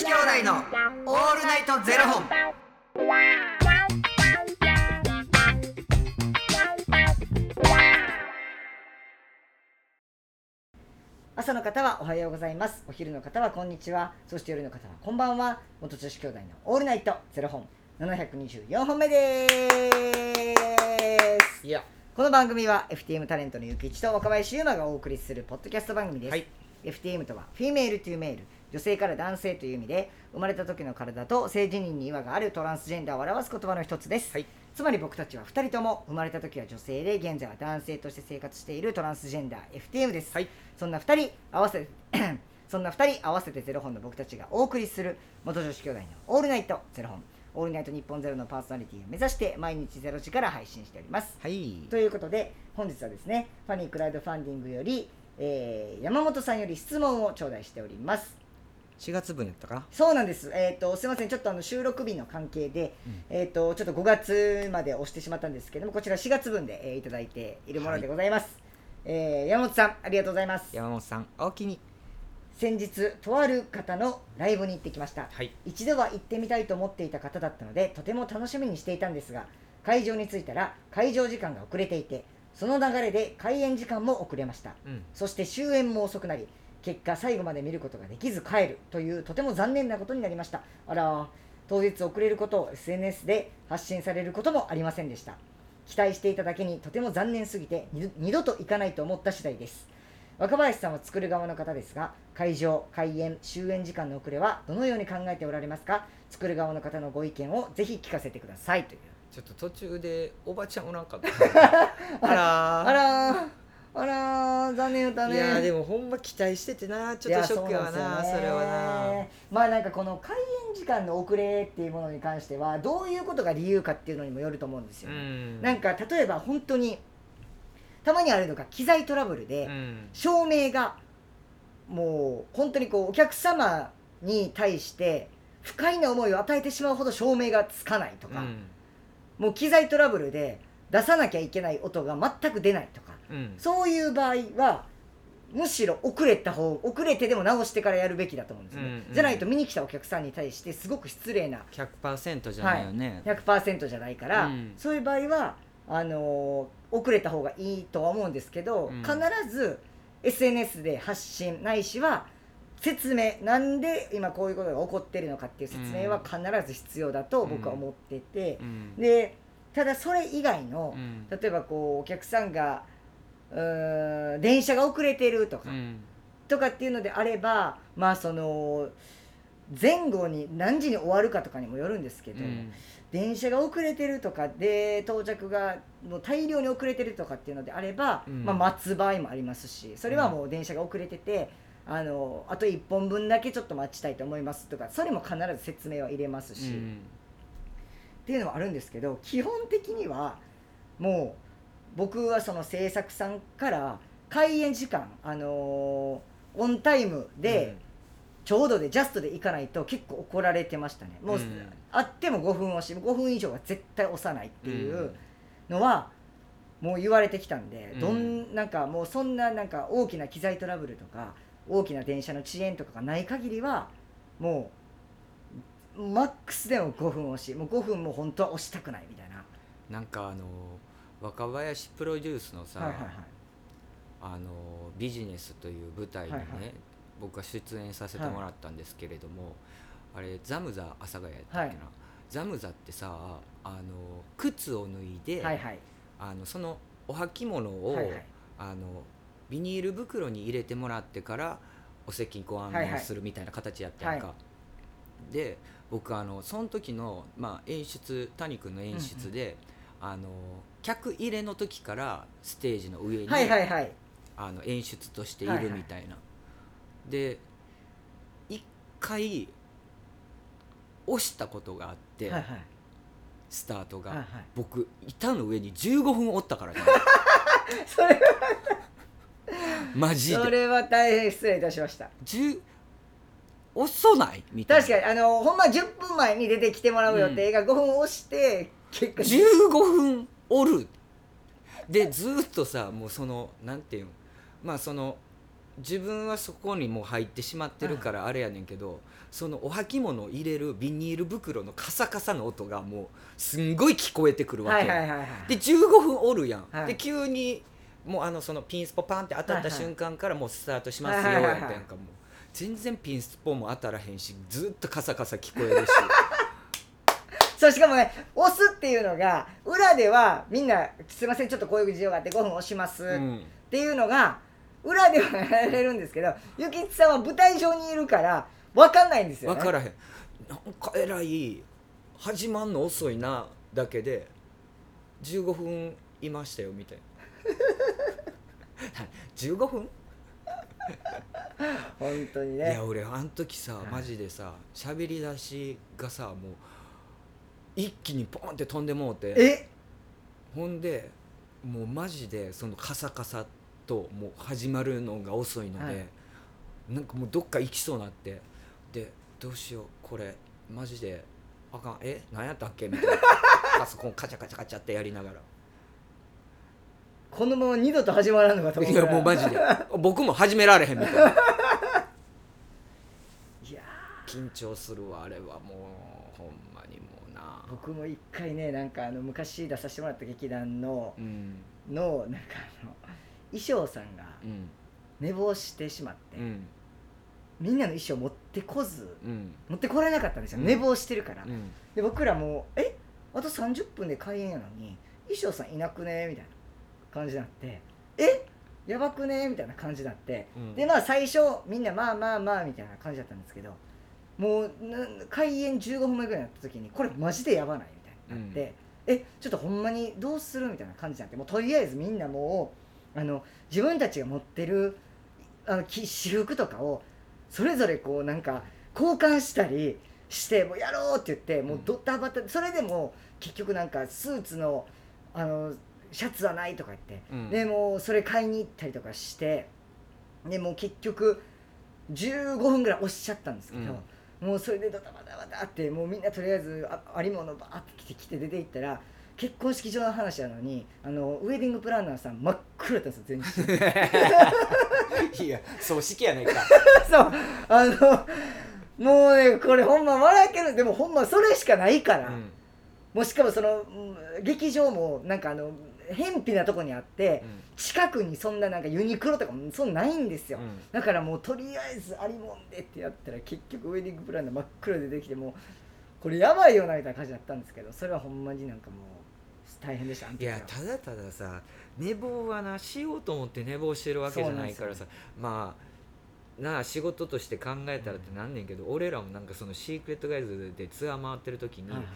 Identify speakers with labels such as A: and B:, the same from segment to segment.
A: 子兄弟のオールナイトゼロ本。
B: 朝の方はおはようございます。お昼の方はこんにちは。そして夜の方はこんばんは。元女子兄弟のオールナイトゼロ本。724本目です。
A: いや、
B: この番組は FTM タレントのゆきいちと若林優馬がお送りするポッドキャスト番組です、
A: はい。
B: FTM とはフィメールというメール女性から男性という意味で生まれた時の体と性自認に違和があるトランスジェンダーを表す言葉の一つです、
A: はい。
B: つまり僕たちは2人とも生まれた時は女性で現在は男性として生活しているトランスジェンダー FTM です、
A: はい。
B: そんな2人合わせて そんな2人合わせてゼロ本の僕たちがお送りする元女子兄弟のオールナイトゼロ本。オールナイト日本ゼロのパーソナリティを目指して毎日ゼロ時から配信しております。
A: はい。
B: ということで本日はですねファニークラウドファンディングより、えー山本さんより質問を頂戴しております
A: 4月分やったかな？
B: そうなんですえっ、とすいませんちょっとあの収録日の関係で、えっ、とちょっと5月まで押してしまったんですけどもこちら4月分で、えーいただいているものでございます、えー山本さんありがとうございます
A: 山本さん、おおきに。
B: 先日とある方のライブに行ってきました
A: はい。
B: 一度は行ってみたいと思っていた方だったのでとても楽しみにしていたんですが会場に着いたら会場時間が遅れていてその流れで開演時間も遅れました
A: うん。
B: そして終演も遅くなり結果最後まで見ることができず帰るというとても残念なことになりました。あら当日遅れることを SNS で発信されることもありませんでした。期待していただけにとても残念すぎて二度と行かないと思った次第です。若林さんは作る側の方ですが会場開演終演時間の遅れはどのように考えておられますか？作る側の方のご意見をぜひ聞かせてください。という。
A: ちょっと途中でおばちゃんおらんかった。あらー。
B: あらーあらー残念だね。
A: いやーでもほんま期待しててなちょっとショックやわなそれはな。
B: まあなんかこの開演時間の遅れっていうものに関してはどういうことが理由かっていうのにもよると思うんですよ、
A: うん。
B: なんか例えば本当にたまにあるのが機材トラブルで、
A: うん。
B: 照明がもう本当にこうお客様に対して不快な思いを与えてしまうほど照明がつかないとか、もう機材トラブルで出さなきゃいけない音が全く出ないとか
A: うん。
B: そういう場合はむしろ遅れた方遅れてでも直してからやるべきだと思うんですよね、
A: うんうん
B: じゃないと見に来たお客さんに対してすごく失礼な。
A: 100%じゃないよね、
B: 100%じゃないから、
A: うん。
B: そういう場合はあのー遅れた方がいいとは思うんですけど、
A: うん。
B: 必ず SNS で発信ないしは説明なんで今こういうことが起こってるのかっていう説明は必ず必要だと僕は思ってて、
A: うん。
B: でただそれ以外の、
A: うん。
B: 例えばこうお客さんがうーん電車が遅れてるとか、
A: うん。
B: とかっていうのであればまあその前後に何時に終わるかとかにもよるんですけど、
A: うん。
B: 電車が遅れてるとかで到着がもう大量に遅れてるとかっていうのであれば、
A: うん。
B: まあ、待つ場合もありますしそれはもう電車が遅れてて、あのあと1本分だけちょっと待ちたいと思いますとかそれも必ず説明は入れますし、
A: うん。
B: っていうのはあるんですけど基本的にはもう僕はその制作さんから開演時間、あのーオンタイムで、ちょうどでジャストで行かないと結構怒られてましたね。もう、
A: うん。
B: あっても5分押し5分以上は絶対押さないっていうのはもう言われてきたんで、
A: うん。
B: どんなんかもうそんななんか大きな機材トラブルとか大きな電車の遅延とかがない限りはもうマックスでも5分押しもう5分も本当は押したくないみたいな。
A: なんかあの若林プロデュースのさ、
B: はいはいはい。
A: あのビジネスという舞台にね、
B: はいはい。
A: 僕が出演させてもらったんですけれども、あれザムザ阿佐ヶ谷やったっけな、
B: はい。
A: ザムザってさあの靴を脱いで、
B: はいはい。
A: あのそのお履物を、
B: はいはい。
A: あのビニール袋に入れてもらってからお席にご案
B: はいはい
A: 内するみたいな形やったやんか、
B: は
A: で僕あのその時の、まあ、演出谷君の演出で、あの客入れの時からステージの上に、
B: はいはいはい。
A: あの演出としてい
B: はいはい
A: るみたい。な、で一回押したことがあって、
B: はいはい。
A: スタートが、
B: はいはい。
A: 僕板の上に15分おったからね。
B: それ
A: マジで。
B: それは大変失礼いたしました。
A: 10遅ない？みたいな。
B: 確かにあのほんま10分前に出てきてもらう予定が5分押して結果
A: 15分おる。でずーっとさもうそのなんていうんまあその自分はそこにもう入ってしまってるからあれやねんけどそのお履物を入れるビニール袋のカサカサの音がもうすんごい聞こえてくるわけで15分おるやん、
B: はい。
A: で急にもうあのそのピンスポパンって当たった瞬間からもうスタートしますよ
B: はいはいはい
A: やったやんかもう。全然ピンスポも当たらへんしずっとカサカサ聞こえるし
B: そうしかもね押すっていうのが裏ではみんな「すいませんちょっとこういう事情があって5分押します」っ
A: うん。
B: ていうのが裏ではやられるんですけどゆきちさんは舞台上にいるから分かんないんですよ、ね、
A: 分からへん。なんかえらい始まんの遅いなだけで15分いましたよみたいな。15分？
B: 本当に
A: い
B: ね
A: や俺あの時さ
B: はい
A: マジでさ喋り出しがさもう一気にポンって飛んでもうて。
B: え？
A: ほんでもうマジでそのカサカサともう始まるのが遅いので、
B: はい。
A: なんかもうどっか行きそうになって。でどうしようこれマジであかん。え？何やったっけ？みたいな。パソコンカチャカチャカチャってやりながら。
B: このまま二度と始まらんのかと思
A: いやもうマジで。僕も始められへんみたいな。緊張するわあれは。もうほんまにもうな。
B: 僕も一回ねなんかあの昔出させてもらった劇団の
A: うん。
B: のなんかあの衣装さんが
A: うん。
B: 寝坊してしまって、
A: うん。
B: みんなの衣装持ってこず
A: うん。
B: 持ってこれなかったんですよ、
A: うん。
B: 寝坊してるから、
A: うん。
B: で僕らもうえあと30分で開演やのに衣装さんいなくね？みたいな感じになってえやばくね？みたいな感じになって。
A: うん。
B: でまあ最初みんなまあまあまあみたいな感じだったんですけどもうな開演15分前ぐらいになった時にこれマジでやばないみたいになって、えちょっとほんまにどうするみたいな感じになってもうとりあえずみんなもうあの自分たちが持ってるあのき私服とかをそれぞれこうなんか交換したりしてもうやろうって言ってもうドタバタそれでも結局なんかスーツのあのシャツはないとか言って
A: うん。
B: でもうそれ買いに行ったりとかしてでもう結局15分ぐらい押しちゃったんですけど、もうそれでドタバタバタってもうみんなとりあえずあありものバーって来て来て出て行ったら結婚式場の話なのにあのウェディングプランナーさん真っ黒だったんですよ全身。
A: いや葬式やないか。
B: そう。あのもうねこれほんま笑ける。でもほんまそれしかないから、
A: うん。
B: もうしかもそのうん劇場もなんかあの偏僻なとこにあって、近くにそんななんかユニクロとかもそんなないんですよ、
A: うん。
B: だからもうとりあえずありもんでってやったら結局ウェディングプランナー真っ黒でできてもうこれやばいよなみたいな感じだったんですけどそれはほんまになんかもう大変でした
A: いやただたださ寝坊はなしようと思って寝坊してるわけじゃないからさまあなあ仕事として考えたらってなんねんけど、俺らもなんかそのシークレットガイズでツアー回ってる時に、
B: はいはい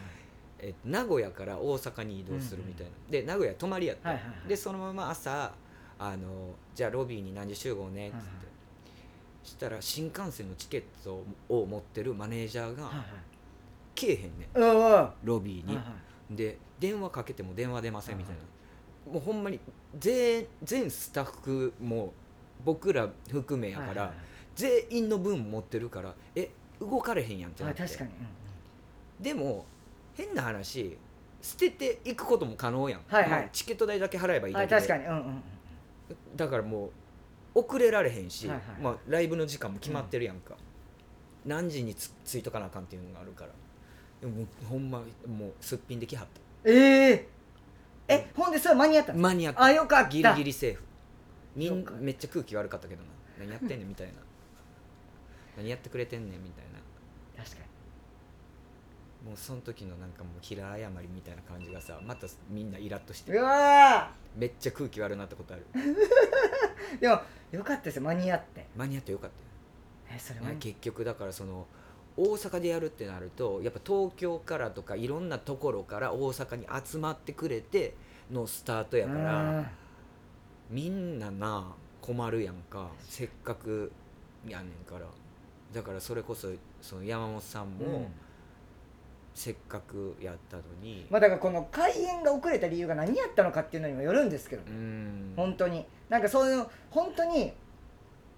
A: えっと名古屋から大阪に移動するみたいな、で名古屋泊まりやった、
B: はいはいはい。
A: でそのまま朝あのじゃあロビーに何時集合ねっつって、
B: はいはい
A: したら新幹線のチケットを持ってるマネージャーが
B: はいはい。
A: 来えへんねん。
B: うんうんは
A: ロビーに、
B: いはい。
A: で電話かけても電話出ませんみたいな、もうほんまに全全スタッフも僕ら含めやから、
B: はいはい
A: 全員の分持ってるからえ動かれへんやんってなって。
B: はいあ確かに、うん。
A: でも変な話捨てていくことも可能やん、
B: はいはい。
A: まあチケット代だけ払えばいいだけで、
B: い確かに。うんうんうん。
A: だからもう遅れられへんし、
B: はいはい
A: まあ、ライブの時間も決まってるやんか、何時につついとかなあかんっていうのがあるから。でももうほんまもうすっぴんできはった。
B: えええほんでそれ間に合ったんですか
A: 間に合った。
B: あよかった。
A: ギリギリセーフ。み
B: んか
A: めっちゃ空気悪かったけどな。何やってんねんみたいな。何やってくれてんねんみたいな。
B: 確か
A: もうその時のなんかもう平謝りみたいな感じがさまたみんなイラッとして
B: にうわ
A: めっちゃ空気悪なったことある。
B: ー でもよかったですよ。間に合って。
A: 間に合ってよかった
B: えそれは？
A: 結局だからその大阪でやるってなるとやっぱ東京からとかいろんなところから大阪に集まってくれてのスタートやからみんなな困るやんか。せっかくやねんから。だからそれこそその山本さん
B: うん。
A: もせっかくやったのに。
B: まあだからこの開演が遅れた理由が何やったのかっていうのにもよるんですけど
A: う、ん。
B: 本当に。なんかそういう本当に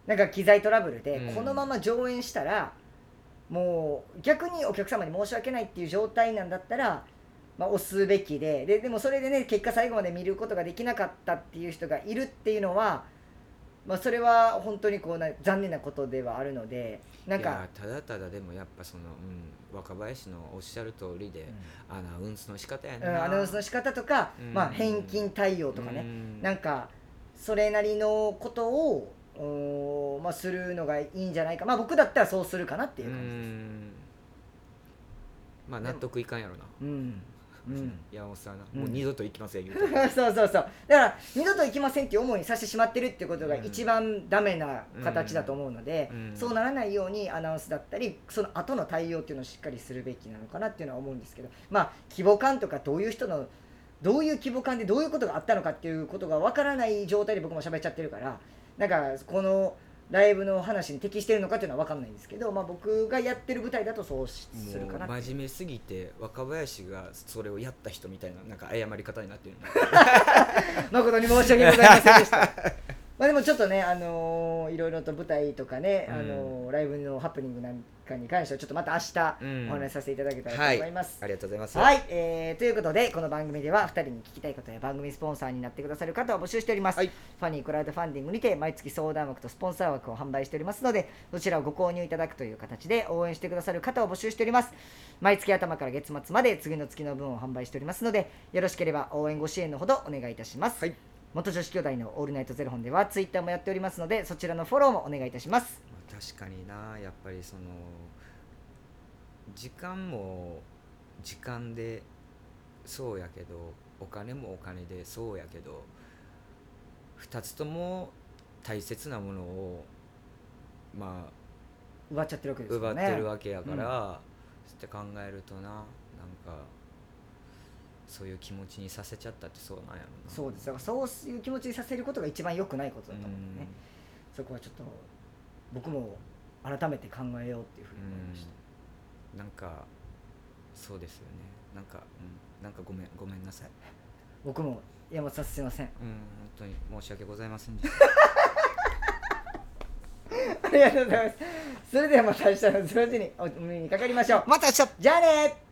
B: なんか機材トラブルで
A: うん。
B: このまま上演したら、もう逆にお客様に申し訳ないっていう状態なんだったら、まあ、押すべきで。ででもそれでね結果最後まで見ることができなかったっていう人がいるっていうのはまあ、それは本当にこうな残念なことではあるのでなんか
A: ただただでもやっぱその、うん、若林のおっしゃる通りで、アナウンスの仕方や
B: うん
A: な、
B: アナウンスの仕方とか、
A: うん。
B: まあ、返金対応とかね、
A: うん。
B: なんかそれなりのことを、おーまあ、するのがいいんじゃないか。まあ僕だったらそうするかなっていう
A: う
B: 感じです。
A: ん。まあ納得いかんやろな。
B: うんうん
A: 山本さんもう二度と行きません
B: そうそうそう。だから二度と行きませんっていう思いにさせてしまってるっていうことが一番ダメな形だと思うので、
A: うん。
B: そうならないようにアナウンスだったりその後の対応っていうのをしっかりするべきなのかなっていうのは思うんですけどまあ規模感とかどういう人のどういう規模感でどういうことがあったのかっていうことがわからない状態で僕も喋っちゃってるからなんかこのライブの話に適してるのかっていうのは分かんないんですけど、まあ、僕がやってる舞台だとそうしするかな
A: 真面目すぎて若林がそれをやった人みたいななんか謝り方になってる
B: 誠に申し訳ございませんでした。まあでもちょっとね、あのーいろいろと舞台とかね、
A: うん
B: あのーライブのハプニングなんかに関してはちょっとまた明日
A: うん。
B: お話しさせていただけたらと
A: はい。
B: 思います、
A: ありがとうございます。
B: はい、えーということでこの番組では2人に聞きたいことや番組スポンサーになってくださる方を募集しております、
A: はい。
B: ファニークラウドファンディングにて毎月相談枠とスポンサー枠を販売しておりますのでそちらをご購入いただくという形で応援してくださる方を募集しております。毎月頭から月末まで次の月の分を販売しておりますのでよろしければ応援ご支援のほどお願いいたします、
A: はい。
B: 元女子兄弟のオールナイトゼロ本ではツイッターもやっておりますのでそちらのフォローもお願いいたします。
A: まあ確かになやっぱりその時間も時間でそうやけどお金もお金でそうやけど2つとも大切なものをま
B: 奪っちゃってるわけ
A: あ
B: ですよね。
A: 奪ってるわけやから、って考えるとななんかそういう気持ちにさせちゃったってそうなんやろな。
B: そうです。だからそういう気持ちにさせることが一番良くないことだと思うんでね。
A: う
B: そこはちょっと僕も改めて考えようっていうふうに思いました、
A: ん。なんかそうですよね。なんか、うん、なんかごめんごめんなさい。
B: 僕も山本さんすいません。
A: うん本当に申し訳ございません
B: ありがとうございます。それではまた明日の0時にお耳にかかりましょう。
A: また明日。
B: じゃあね